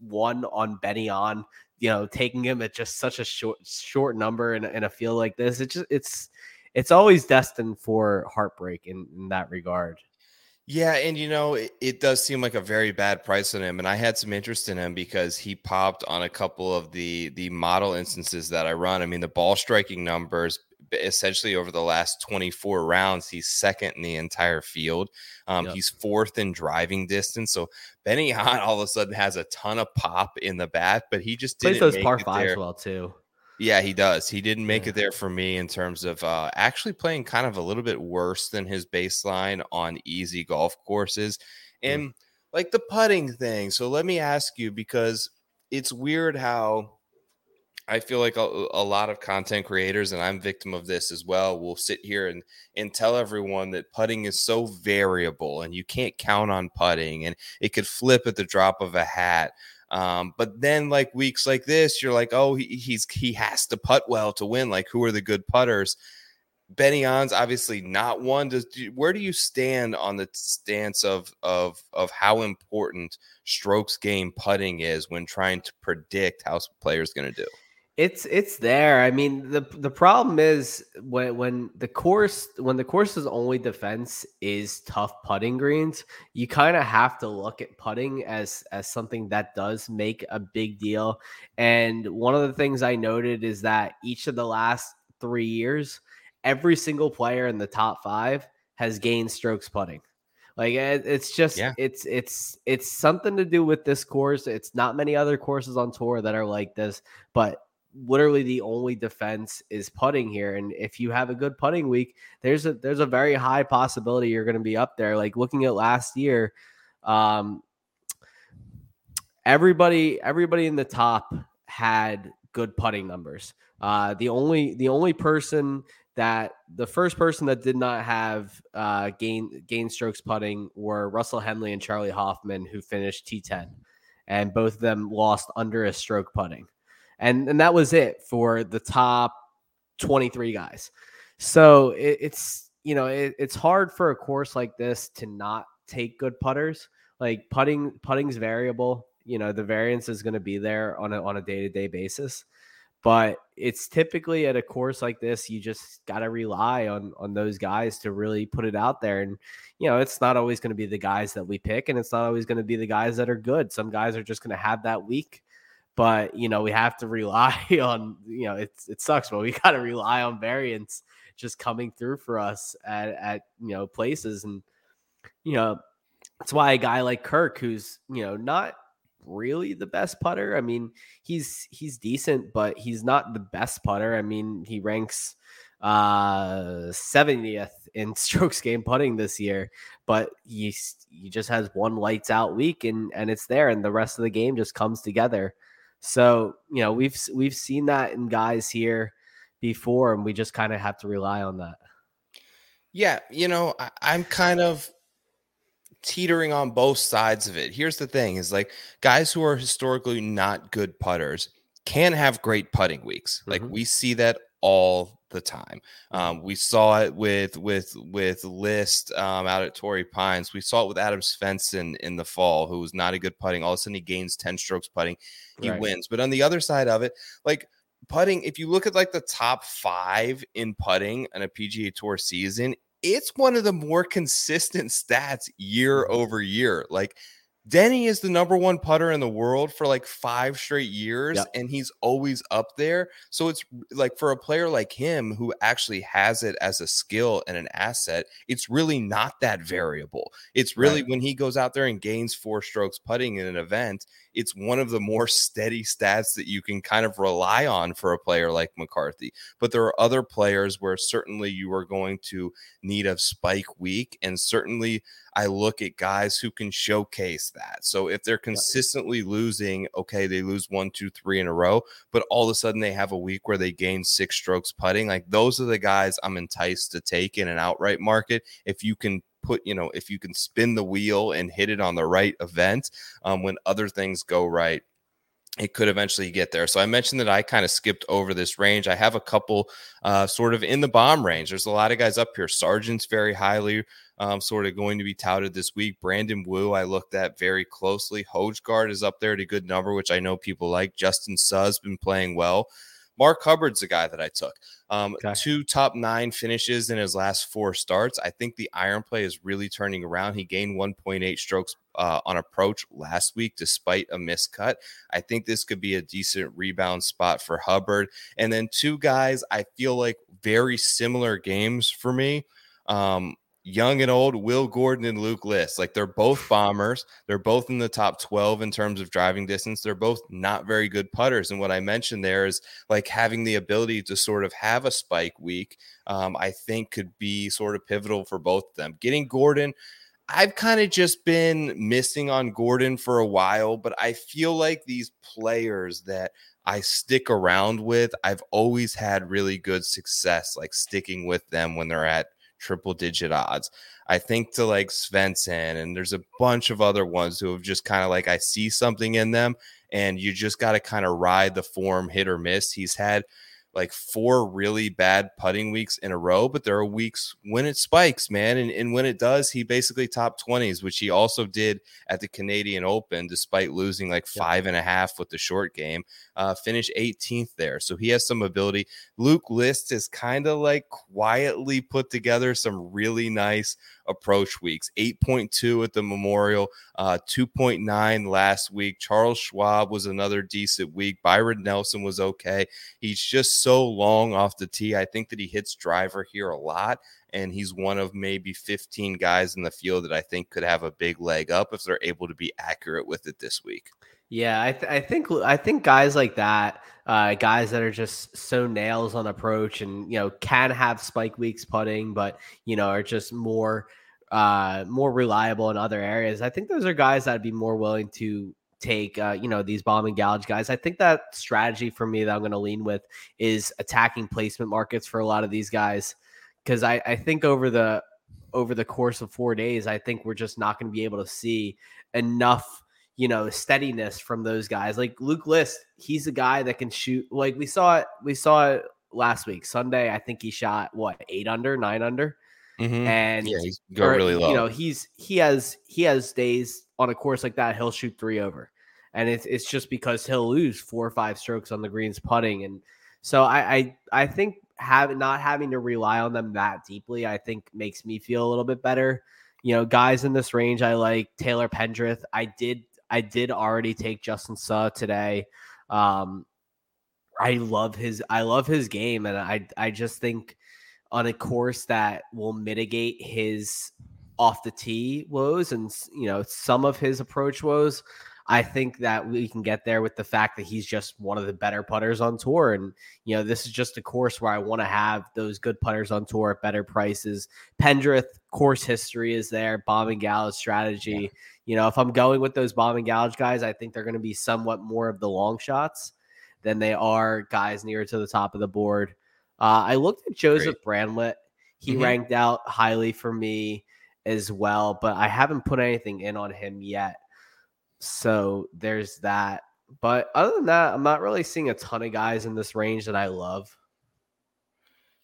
won on Benny on you know, taking him at just such a short short number in, in a field like this, it's just it's it's always destined for heartbreak in, in that regard. Yeah, and you know, it, it, does seem like a very bad price on him. And I had some interest in him because he popped on a couple of the the model instances that I run. I mean, the ball striking numbers essentially over the last 24 rounds, he's second in the entire field. Um, yep. He's fourth in driving distance. So Benny An all of a sudden has a ton of pop in the bat, but he just plays those par fives well too. Yeah, he does. He didn't make it there for me in terms of uh, actually playing kind of a little bit worse than his baseline on easy golf courses and mm. like the putting thing. So let me ask you because it's weird how I feel like a, a, lot of content creators, and I'm victim of this as well, will sit here and and tell everyone that putting is so variable and you can't count on putting and it could flip at the drop of a hat. Um, but then like weeks like this, you're like, oh, he, he's he has to putt well to win. Like, who are the good putters? Benny An's obviously not one. Does where do you stand on the stance of of of how important strokes gained putting is when trying to predict how players going to do? It's it's there. I mean, the the problem is when when the course when the course's only defense is tough putting greens, you kind of have to look at putting as as something that does make a big deal. And one of the things I noted is that each of the last 3 years, every single player in the top 5 has gained strokes putting. Like eh, it's just yeah. it's it's it's something to do with this course. It's not many other courses on tour that are like this, but literally the only defense is putting here. And if you have a good putting week, there's a there's a very high possibility you're going to be up there. Like looking at last year, um, everybody everybody in the top had good putting numbers. Uh, the only the only person that the first person that did not have uh, gain gain strokes putting were Russell Henley and Charley Hoffman, who finished T10, and both of them lost under a stroke putting and and that was it for the top 23 guys. So it, it's you know it, it's hard for a course like this to not take good putters. Like putting putting's variable. You know the variance is going to be there on a on a day to day basis, but it's typically at a course like this you just got to rely on on those guys to really put it out there and you know it's not always going to be the guys that we pick and it's not always going to be the guys that are good some guys are just going to have that week but you know we have to rely on you know it's it sucks but we got to rely on variance just coming through for us at at you know places. And you know that's why a guy like Kirk who's you know not really the best putter I mean he's he's decent but he's not the best putter. I mean he ranks uh 70th in strokes gained putting this year but he he just has one lights out week and and it's there and the rest of the game just comes together so, you know, we've we've seen that in guys here before, and we just kind of have to rely on that. Yeah, you know, I, I'm kind of teetering on both sides of it. Here's the thing is like guys who are historically not good putters can have great putting weeks. Like mm-hmm. we see that all the time. Mm-hmm. Um, we saw it with with with List um, out at Torrey Pines. We saw it with Adam Svensson in the fall, who was not a good putting. All of a sudden, he gains ten strokes putting, he right. wins. But on the other side of it, like putting, if you look at like the top five in putting in a PGA Tour season, it's one of the more consistent stats year mm-hmm. over year. Like Denny is the number one putter in the world for like five straight years, yep. and he's always up there. So it's like for a player like him who actually has it as a skill and an asset, it's really not that variable. It's really right. when he goes out there and gains four strokes putting in an event, it's one of the more steady stats that you can kind of rely on for a player like McCarthy. But there are other players where certainly you are going to need a spike week, and certainly I look at guys who can showcase that. So if they're consistently losing, okay, they lose one, two, three in a row, but all of a sudden they have a week where they gain six strokes putting. Like those are the guys I'm enticed to take in an outright market. If you can put, you know, if you can spin the wheel and hit it on the right event um, when other things go right, it could eventually get there. So I mentioned that I kind of skipped over this range. I have a couple uh, sort of in the bomb range. There's a lot of guys up here. Sargent's very highly um, sort of going to be touted this week. Brandon Wu, I looked at very closely. Hojgaard is up there at a good number, which I know people like. Justin Suh's been playing well. Mark Hubbard's the guy that I took. Um, okay. Two top nine finishes in his last four starts. I think the iron play is really turning around. He gained 1.8 strokes uh, on approach last week despite a miscut. I think this could be a decent rebound spot for Hubbard. And then two guys I feel like very similar games for me. Um, young and old, Will Gordon and Luke List. Like they're both bombers. They're both in the top 12 in terms of driving distance. They're both not very good putters. And what I mentioned there is like having the ability to sort of have a spike week, um, I think could be sort of pivotal for both of them. Getting Gordon. I've kind of just been missing on Gordon for a while, but I feel like these players that I stick around with, I've always had really good success, like sticking with them when they're at triple digit odds. I think to like Svensson, and there's a bunch of other ones who have just kind of like I see something in them, and you just got to kind of ride the form hit or miss. He's had like four really bad putting weeks in a row, but there are weeks when it spikes, man. And, and when it does, he basically top 20s, which he also did at the Canadian Open, despite losing like five and a half with the short game, uh, finish 18th there. So he has some ability. Luke List has kind of like quietly put together some really nice approach weeks 8.2 at the Memorial, uh, 2.9 last week. Charles Schwab was another decent week. Byron Nelson was okay. He's just so long off the tee. I think that he hits driver here a lot. And he's one of maybe 15 guys in the field that I think could have a big leg up if they're able to be accurate with it this week. Yeah, I, th- I think I think guys like that, uh, guys that are just so nails on approach, and you know can have spike weeks putting, but you know are just more uh, more reliable in other areas. I think those are guys that'd be more willing to take uh, you know these bomb and gouge guys. I think that strategy for me that I'm going to lean with is attacking placement markets for a lot of these guys because I, I think over the over the course of four days, I think we're just not going to be able to see enough you know steadiness from those guys. Like Luke List, he's a guy that can shoot. Like we saw it, we saw it last week Sunday. I think he shot what eight under, nine under. Mm-hmm. And yeah, he's go really low. You know, he's he has he has days on a course like that, he'll shoot three over. And it's it's just because he'll lose four or five strokes on the greens putting. And so I I, I think have not having to rely on them that deeply, I think makes me feel a little bit better. You know, guys in this range, I like Taylor Pendrith. I did I did already take Justin Suh today. Um, I love his I love his game, and I I just think on a course that will mitigate his off the tee woes and you know some of his approach woes. I think that we can get there with the fact that he's just one of the better putters on tour. And, you know, this is just a course where I want to have those good putters on tour at better prices. Pendrith course history is there, bomb and gouge strategy. Yeah. You know, if I'm going with those bomb and gouge guys, I think they're going to be somewhat more of the long shots than they are guys near to the top of the board. Uh, I looked at Joseph Great. Bramlett. He mm-hmm. ranked out highly for me as well, but I haven't put anything in on him yet. So there's that. But other than that, I'm not really seeing a ton of guys in this range that I love.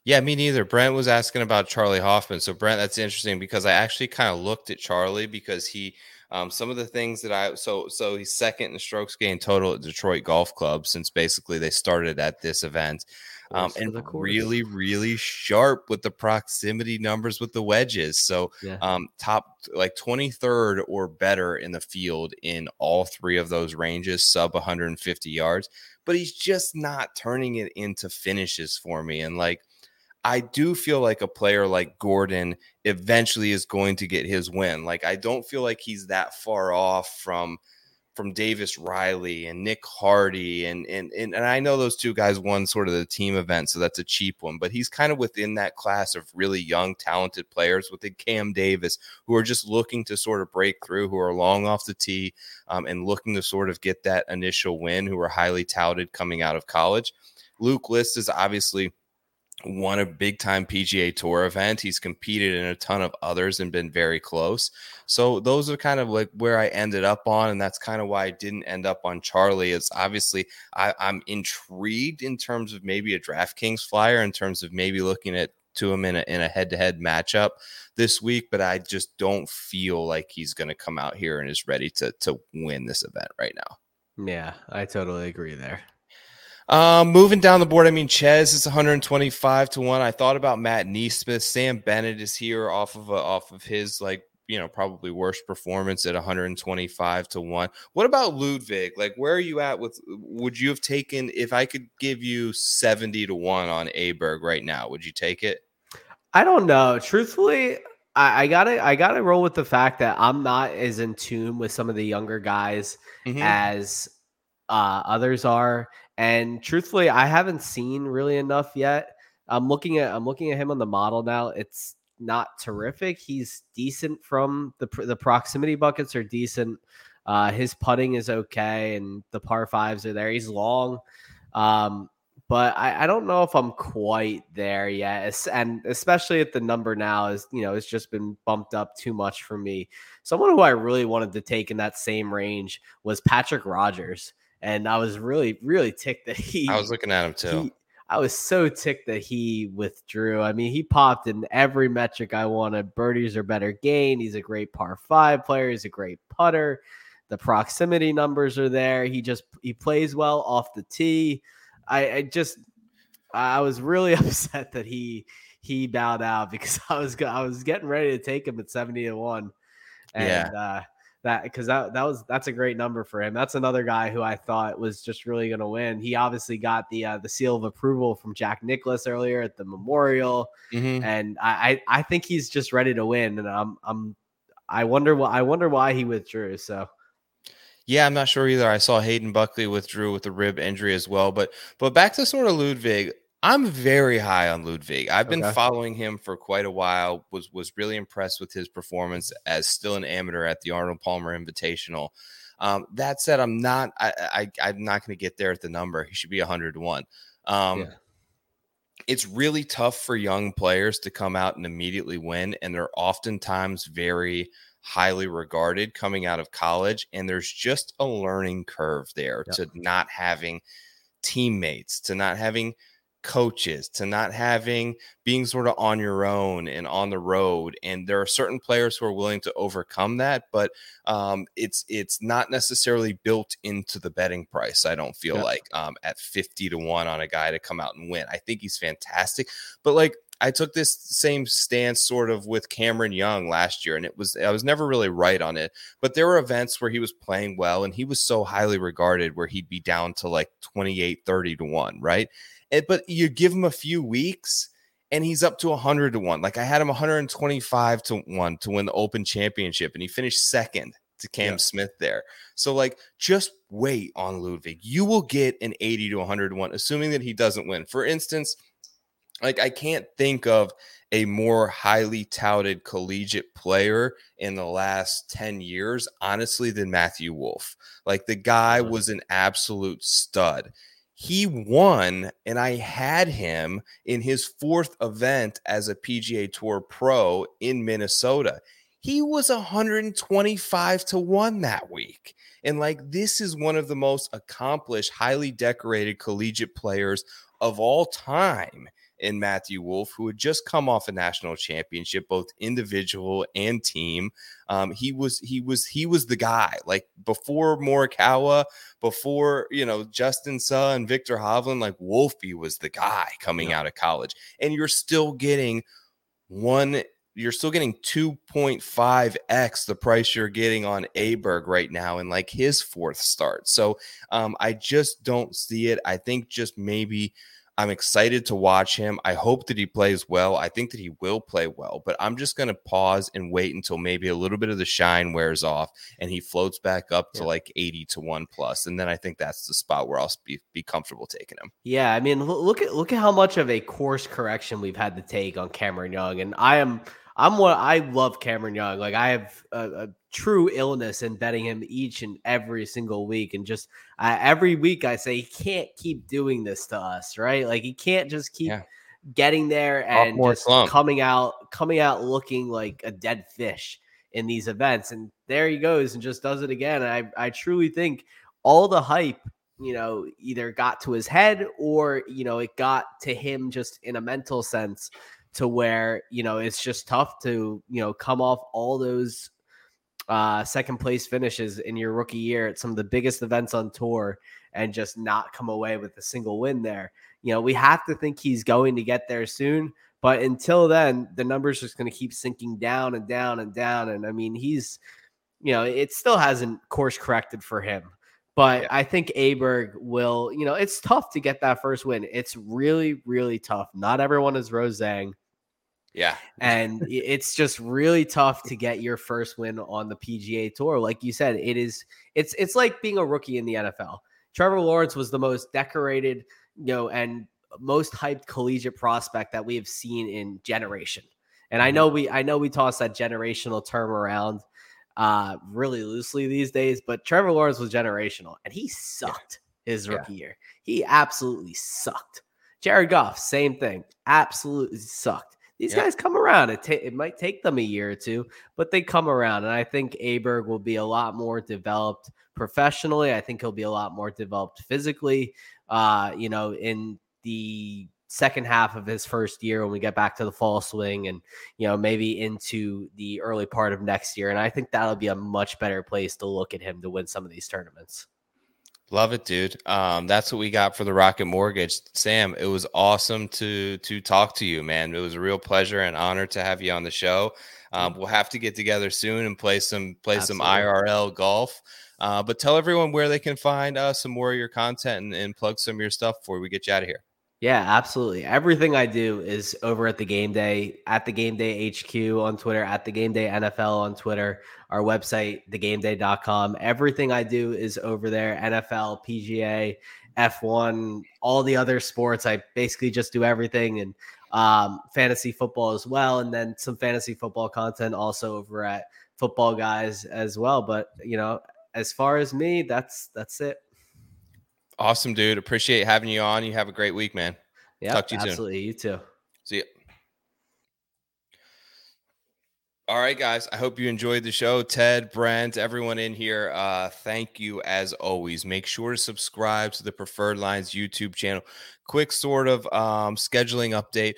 Yeah, me neither. Brent was asking about Charley Hoffman. So Brent, that's interesting because I actually kind of looked at Charley because he um, some of the things that I so so he's second in strokes gained total at Detroit Golf Club since basically they started at this event um, and really, really sharp with the proximity numbers with the wedges. So, yeah. um, top like 23rd or better in the field in all three of those ranges, sub 150 yards. But he's just not turning it into finishes for me. And like, I do feel like a player like Gordon eventually is going to get his win. Like, I don't feel like he's that far off from from Davis Riley and Nick Hardy and, and and and I know those two guys won sort of the team event, so that's a cheap one. But he's kind of within that class of really young, talented players within Cam Davis who are just looking to sort of break through, who are long off the tee um, and looking to sort of get that initial win, who are highly touted coming out of college. Luke List is obviously won a big time PGA Tour event. He's competed in a ton of others and been very close. So those are kind of like where I ended up on, and that's kind of why I didn't end up on Charley. It's obviously I, I'm intrigued in terms of maybe a DraftKings flyer, in terms of maybe looking at to him in a in a head to head matchup this week, but I just don't feel like he's going to come out here and is ready to to win this event right now. Yeah, I totally agree there. Um, moving down the board, I mean, Chez is 125 to one. I thought about Matt NeSmith. Sam Bennett is here off of a, off of his like you know probably worst performance at 125 to one. What about Ludvig? Like, where are you at with? Would you have taken if I could give you 70 to one on Aberg right now? Would you take it? I don't know. Truthfully, I, I, gotta I gotta roll with the fact that I'm not as in tune with some of the younger guys mm-hmm. as uh, others are. And truthfully, I haven't seen really enough yet. I'm looking at I'm looking at him on the model now. It's not terrific. He's decent from the the proximity buckets are decent. Uh, his putting is okay, and the par fives are there. He's long, um, but I, I, don't know if I'm quite there yet. And especially at the number now is you know it's just been bumped up too much for me. Someone who I really wanted to take in that same range was Patrick Rodgers and I was really really ticked that he. I was looking at him too. He, I was so ticked that he withdrew. I mean, he popped in every metric I wanted. Birdies are better gain. He's a great par five player. He's a great putter. The proximity numbers are there. He just he plays well off the tee. I, I just I was really upset that he he bowed out because I was I was getting ready to take him at seventy to one, and Yeah. uh, that because that that was that's a great number for him. That's another guy who I thought was just really going to win. He obviously got the uh, the seal of approval from Jack Nicklaus earlier at the Memorial, Mhm. and I, I I think he's just ready to win. And I'm I'm I wonder why I wonder why he withdrew. So Yeah, I'm not sure either. I saw Hayden Buckley withdrew with a rib injury as well. But but back to sort of Ludvig. I'm very high on Ludvig. I've been Okay. following him for quite a while. Was was really impressed with his performance as still an amateur at the Arnold Palmer Invitational. Um, that said, I'm not. I, I I'm not going to get there at the number. He should be 100 to one. Um, Yeah. It's really tough for young players to come out and immediately win, and they're oftentimes very highly regarded coming out of college. And there's just a learning curve there Yep. to not having teammates, to not having coaches, to not having being sort of on your own and on the road. And there are certain players who are willing to overcome that, but um, it's it's not necessarily built into the betting price. I don't feel Yeah. like um, at fifty to one on a guy to come out and win. I think he's fantastic, but like I took this same stance sort of with Cameron Young last year, and it was I was never really right on it. But there were events where he was playing well, and he was so highly regarded where he'd be down to like 28, 30 to one, right? And, but you give him a few weeks and he's up to 100 to 1. Like I had him 125 to 1 to win the Open Championship and he finished second to Cam Yeah. Smith there. So like just wait on Ludvig. You will get an 80 to 100 to 1 assuming that he doesn't win. For instance, like I can't think of a more highly touted collegiate player in the last 10 years honestly than Matthew Wolff. Like the guy Mhm. was an absolute stud. He won, and I had him in his fourth event as a PGA Tour pro in Minnesota. He was 125 to 1 that week. And like, this is one of the most accomplished, highly decorated collegiate players of all time in Matthew Wolff, who had just come off a national championship, both individual and team. Um, he was he was he was the guy. Like before Morikawa, before you know Justin Suh and Viktor Hovland, like Wolfie was the guy coming out of college, and you're still getting one. You're still getting 2.5x the price you're getting on Aberg right now in like his fourth start. So um, I just don't see it. I think just maybe I'm excited to watch him. I hope that he plays well. I think that he will play well, but I'm just going to pause and wait until maybe a little bit of the shine wears off and he floats back up to Yeah. like 80 to 1 plus and then I think that's the spot where I'll be, be comfortable taking him. Yeah, I mean, look at look at how much of a course correction we've had to take on Cameron Young, and I am I'm what I love Cameron Young. Like I have a, a true illness in betting him each and every single week, and just uh, every week I say he can't keep doing this to us, right? Like he can't just keep Yeah. getting there and just slump. coming out coming out looking like a dead fish in these events, and there he goes and just does it again. I I truly think all the hype you know, either got to his head or, you know, it got to him just in a mental sense to where, you know, it's just tough to, you know, come off all those uh second place finishes in your rookie year at some of the biggest events on tour and just not come away with a single win there. You know, we have to think he's going to get there soon, but until then, the numbers just going to keep sinking down and down and down and I mean, he's you know, it still hasn't course corrected for him. But Yeah. I think Aberg will, you know, it's tough to get that first win. It's really, really tough. Not everyone is Rose Zhang. Yeah. And it's just really tough to get your first win on the PGA tour. Like you said, it is it's it's like being a rookie in the NFL. Trevor Lawrence was the most decorated, you know, and most hyped collegiate prospect that we have seen in generation. And I Mhm. know we I know we toss that generational term around uh really loosely these days, but Trevor Lawrence was generational and he sucked his Yeah. rookie year. He absolutely sucked. Jared Goff, same thing. Absolutely sucked. These Yeah. guys come around. It, ta- it might take them a year or two, but they come around. And I think Aberg will be a lot more developed professionally. I think he'll be a lot more developed physically. Uh, you know, in the second half of his first year when we get back to the fall swing and you know maybe into the early part of next year and i think that'll be a much better place to look at him to win some of these tournaments Love it, dude. Um, that's what we got for the Rocket Mortgage. Sam, it was awesome to to talk to you, man. It was a real pleasure and honor to have you on the show. Um, we'll have to get together soon and play some play Absolutely. some IRL golf. Uh, but tell everyone where they can find uh, some more of your content and, and plug some of your stuff before we get you out of here. Yeah, absolutely. Everything I do is over at the game day, at the game day HQ on Twitter, at the game day NFL on Twitter, our website, thegameday.com. Everything I do is over there NFL, PGA, F1, all the other sports. I basically just do everything and um, fantasy football as well. And then some fantasy football content also over at Football Guys as well. But, you know, as far as me, that's that's it. Awesome, dude. Appreciate having you on. You have a great week, man. Yeah, talk to you absolutely. Soon. You too. See you. All right, guys. I hope you enjoyed the show. Ted, Brent, everyone in here, uh, thank you as always. Make sure to subscribe to the Preferred Lines YouTube channel. Quick sort of um, scheduling update.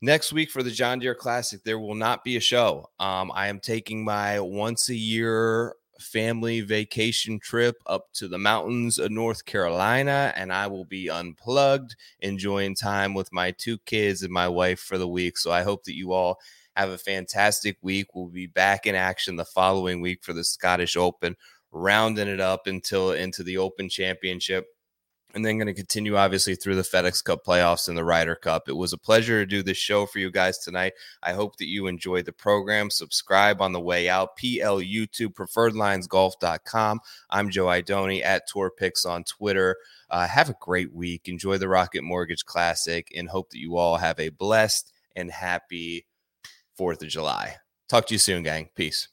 Next week for the John Deere Classic, there will not be a show. Um, I am taking my once a year family vacation trip up to the mountains of North Carolina, and I will be unplugged, enjoying time with my two kids and my wife for the week. So I hope that you all have a fantastic week. We'll be back in action the following week for the Scottish Open, rounding it up until into the Open Championship and then going to continue obviously through the FedEx Cup playoffs and the Ryder Cup. It was a pleasure to do this show for you guys tonight. I hope that you enjoyed the program. Subscribe on the way out. PL YouTube, preferredlinesgolf.com. I'm Joe Idoni at Tour Picks on Twitter. Uh, have a great week. Enjoy the Rocket Mortgage Classic and hope that you all have a blessed and happy 4th of July. Talk to you soon, gang. Peace.